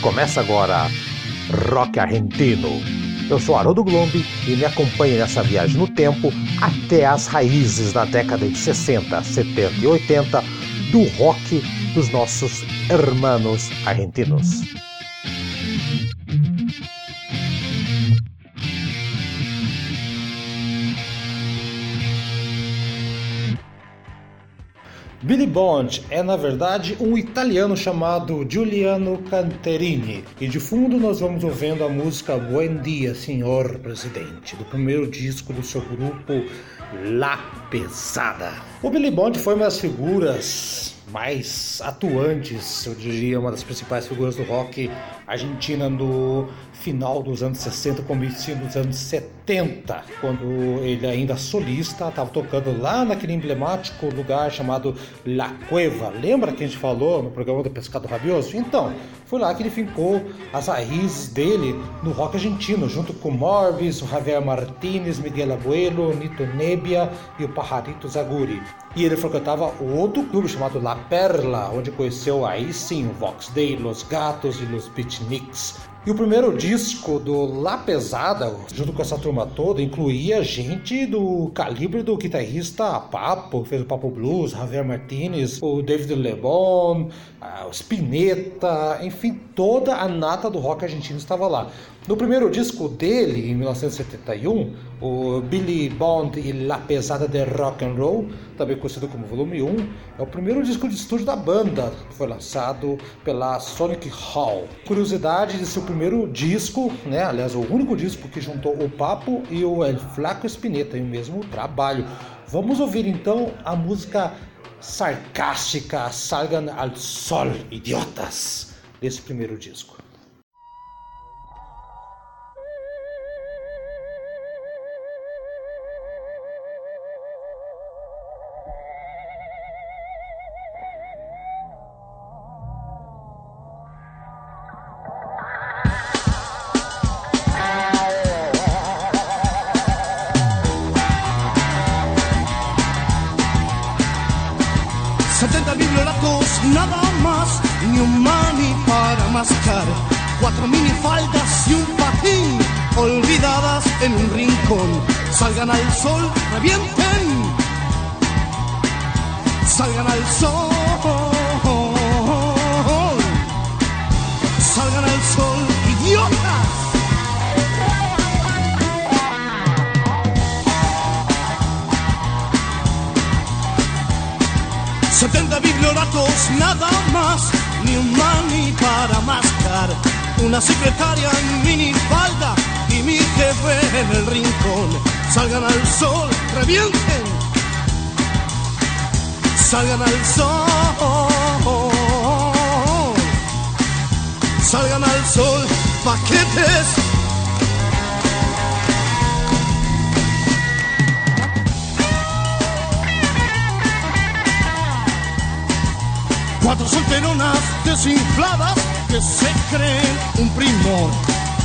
Começa agora Rock Argentino. Eu sou Haroldo Glombi e me acompanhe nessa viagem no tempo até as raízes da década de 60, 70 e 80 do rock dos nossos hermanos argentinos. Billy Bond é, na verdade, um italiano chamado Giuliano Canterini. E de fundo nós vamos ouvindo a música Buen Dia, Senhor Presidente, do primeiro disco do seu grupo La Pesada. O Billy Bond foi uma das figuras mais atuantes, eu diria, uma das principais figuras do rock argentina no final dos anos 60, começo dos anos 70, quando ele ainda solista, estava tocando lá naquele emblemático lugar chamado La Cueva. Lembra que a gente falou no programa do Pescado Rabioso? Então, foi lá que ele fincou as raízes dele no rock argentino, junto com Morris, o Javier Martinez, Miguel Abuelo, Nito Nebbia e o Pajarito Zaguri. E ele frequentava outro clube chamado La Perla, onde conheceu aí sim o Vox Day, Los Gatos e Los Beatniks. E o primeiro disco do La Pesada, junto com essa turma toda, incluía gente do calibre do guitarrista Papo, fez o Papo Blues, Javier Martinez, o David Lebon, o Spinetta, enfim, toda a nata do rock argentino estava lá. No primeiro disco dele, em 1971, o Billy Bond e La Pesada de Rock and Roll, também conhecido como Volume 1, é o primeiro disco de estúdio da banda, foi lançado pela Sonic Hall. Curiosidade de seu primeiro disco, né, aliás, o único disco que juntou o Papo e o El Flaco Espineta em o mesmo trabalho. Vamos ouvir então a música sarcástica Salgan al Sol, idiotas, desse primeiro disco. Minifaldas y un patín olvidadas en un rincón. Salgan al sol, revienten, salgan al sol, salgan al sol, idiotas. Setenta biblioratos, nada más ni un mani para mascar, una secretaria en minifalda y mi jefe en el rincón. Salgan al sol, revienten, salgan al sol, salgan al sol, paquetes. Cuatro solteronas desinfladas que se creen un primor.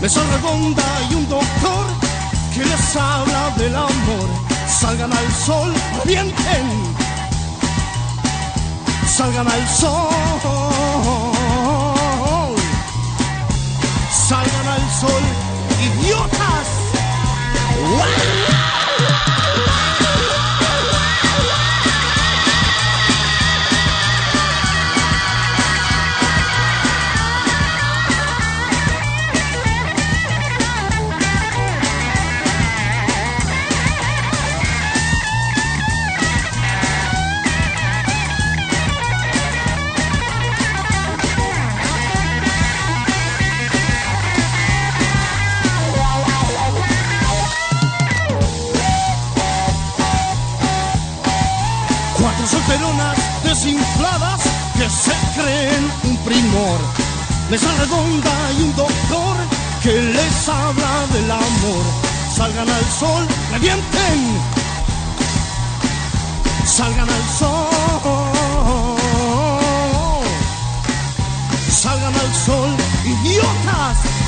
Mesa redonda y un doctor que les habla del amor. Salgan al sol, revienten. Salgan al sol. Salgan al sol, idiotas. desinfladas que se creen un primor. Mesa redonda y un doctor que les habla del amor. Salgan al sol, revienten. Salgan al sol. Salgan al sol, idiotas.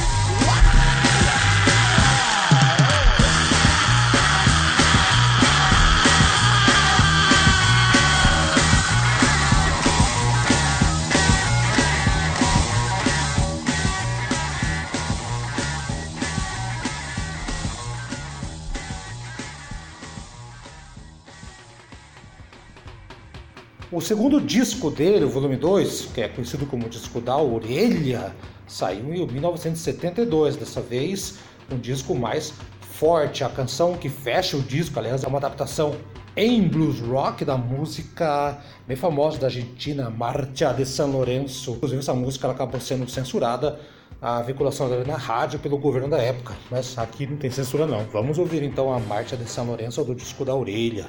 O segundo disco dele, o volume 2, que é conhecido como disco da orelha, saiu em 1972. Dessa vez, um disco mais forte. A canção que fecha o disco, aliás, é uma adaptação em blues rock da música bem famosa da Argentina, Marcha de San Lorenzo. Inclusive, essa música acabou sendo censurada a vinculação dela na rádio pelo governo da época, mas aqui não tem censura não. Vamos ouvir então a Marcha de San Lorenzo do disco da Orelha.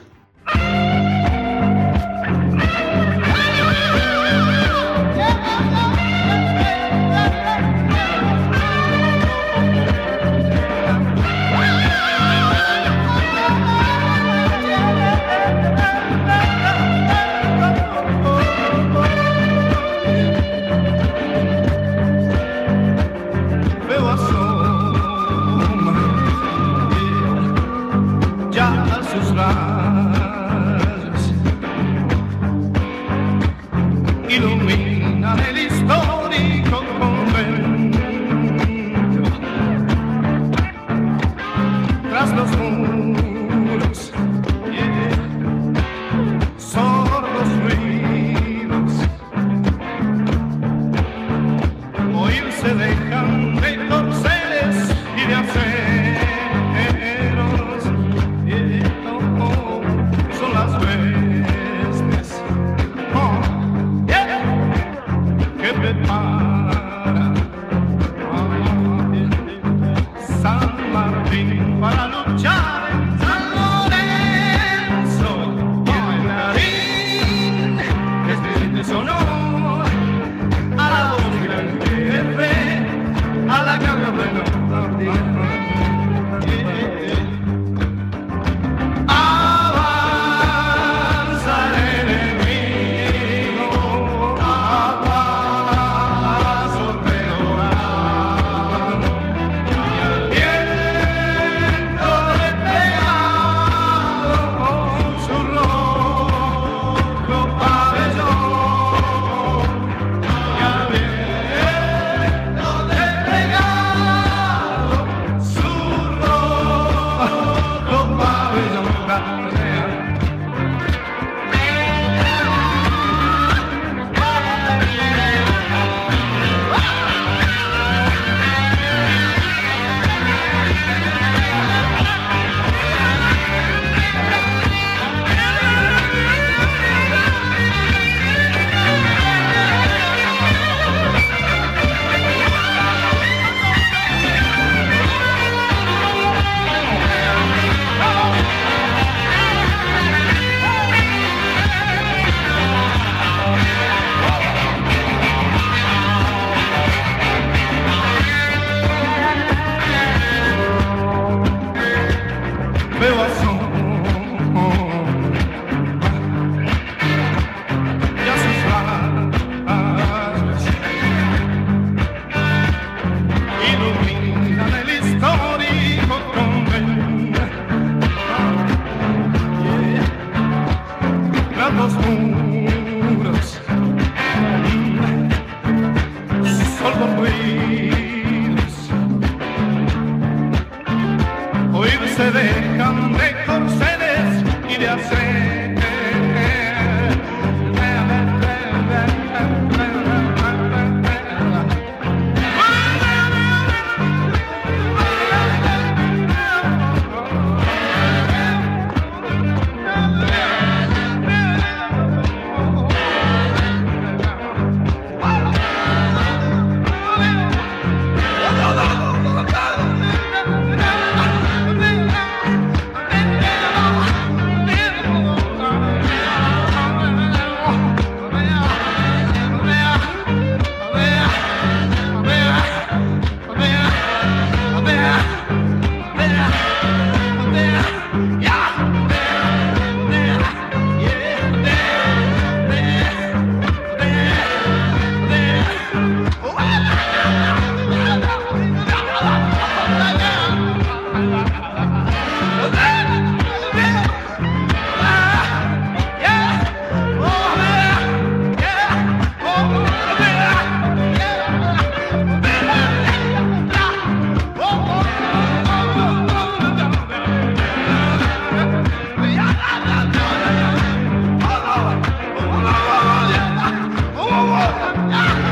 Ah!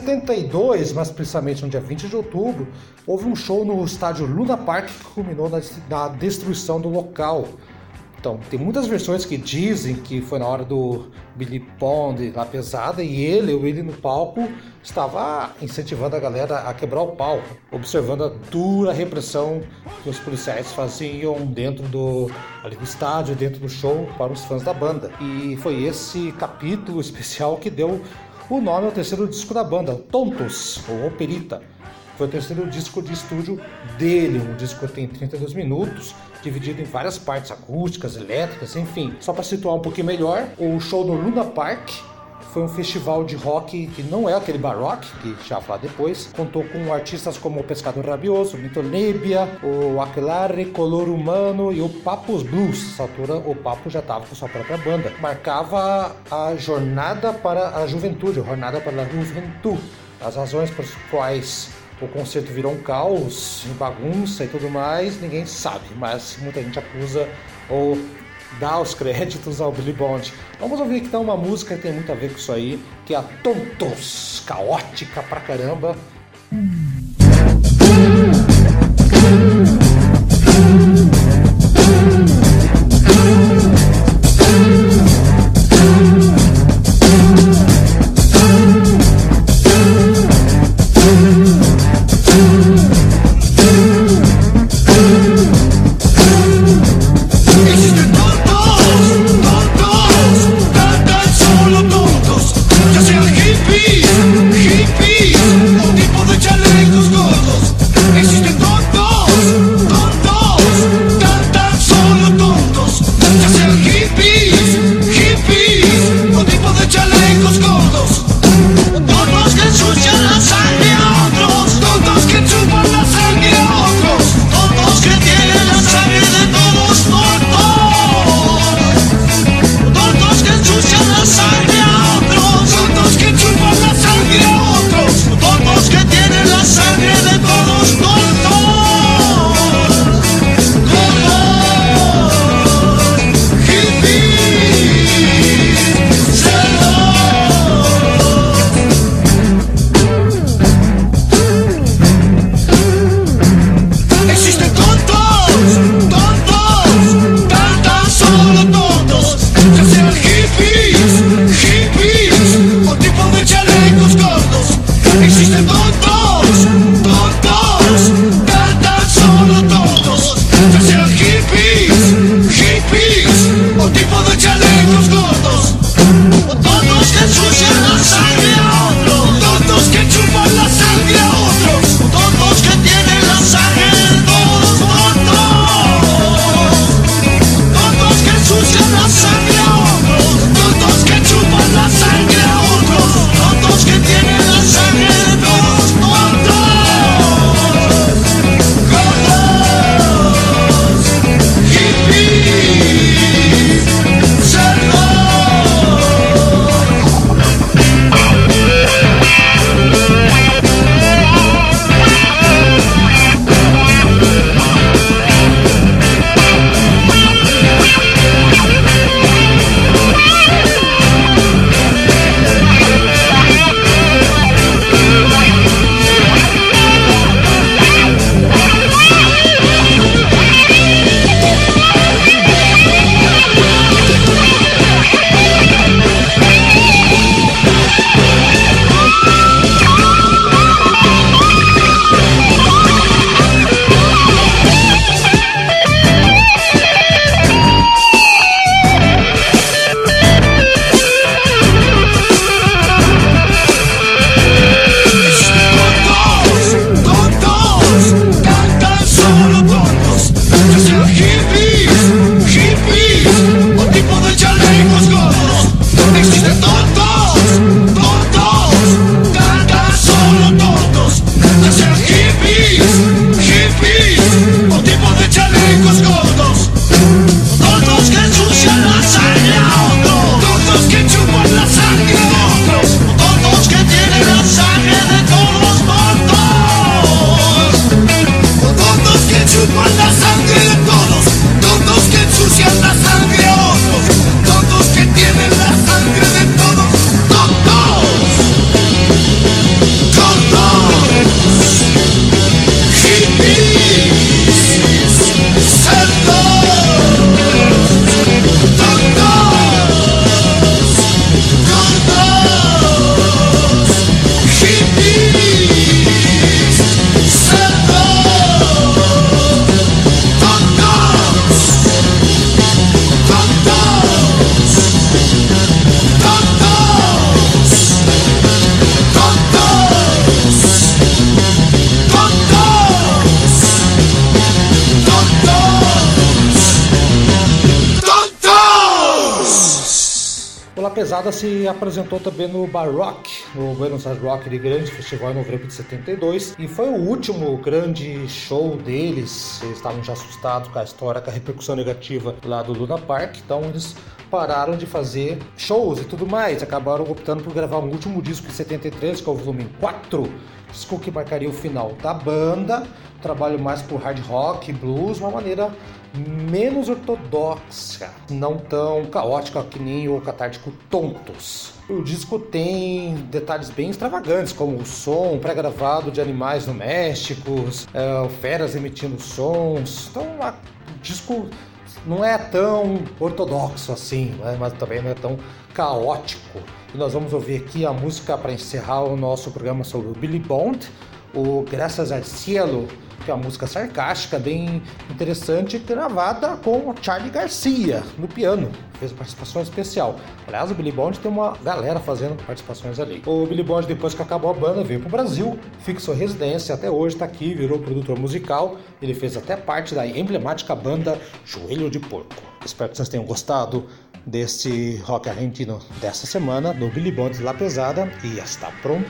72, mas precisamente no dia 20 de outubro, houve um show no estádio Luna Park que culminou na, destruição do local. Então, tem muitas versões que dizem que foi na hora do Billy Pond na pesada e ele, o Willie no palco, estava incentivando a galera a quebrar o palco, observando a dura repressão que os policiais faziam dentro do, ali do estádio, dentro do show para os fãs da banda. E foi esse capítulo especial que deu o nome ao terceiro disco da banda, Tontos, ou Operita. Foi o terceiro disco de estúdio dele, um disco que tem 32 minutos, dividido em várias partes acústicas, elétricas, enfim. Só para situar um pouquinho melhor, o show no Luna Park foi um festival de rock que não é aquele baroque, que já falar depois. Contou com artistas como o Pescador Rabioso, o Mito Nebia, o Aquilare, Color Humano e o Papos Blues. Nessa altura, o Papo já estava com sua própria banda. Marcava a jornada para a juventude, a jornada para a juventude. As razões pelas quais o concerto virou um caos, bagunça e tudo mais, ninguém sabe, mas muita gente acusa ou dá os créditos ao Billy Bond. Vamos ouvir então uma música que tem muito a ver com isso aí, que é a Tontos, caótica pra caramba. hippies, cuando se Pesada se apresentou também no Bar Rock, no Buenos Aires Rock de grande festival em novembro de 72, e foi o último grande show deles. Eles estavam já assustados com a história, com a repercussão negativa lá do Luna Park, então eles pararam de fazer shows e tudo mais, acabaram optando por gravar um último disco em 73, que é o volume 4, disco que marcaria o final da banda, trabalho mais por hard rock, blues, uma maneira menos ortodoxa, não tão caótica que nem o catártico Tontos. O disco tem detalhes bem extravagantes, como o som pré-gravado de animais domésticos, é, feras emitindo sons. Então, o disco não é tão ortodoxo assim, né? mas também não é tão caótico. E nós vamos ouvir aqui a música para encerrar o nosso programa sobre o Billy Bond, o Graças al Cielo, que é uma música sarcástica, bem interessante, gravada com o Charlie Garcia no piano. Fez participação especial. Aliás, o Billy Bond tem uma galera fazendo participações ali. O Billy Bond, depois que acabou a banda, veio para o Brasil, fixou residência, até hoje está aqui, virou produtor musical. Ele fez até parte da emblemática banda Joelho de Porco. Espero que vocês tenham gostado desse rock argentino dessa semana, do Billy Bond La Pesada, e está pronto.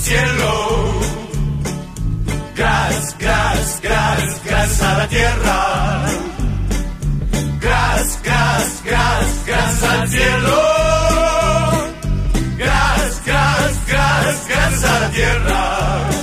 cielo. Gras, gras, gras, gras a la tierra. Gras, gras, gras, gras al cielo. Gras, gras, gras, gras a la tierra.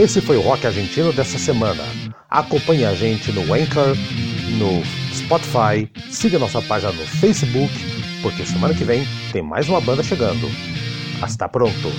Esse foi o Rock Argentino dessa semana. Acompanhe a gente no Anchor, no Spotify, siga nossa página no Facebook, porque semana que vem tem mais uma banda chegando. Hasta pronto!